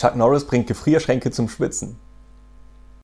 Chuck Norris bringt Gefrierschränke zum Schwitzen.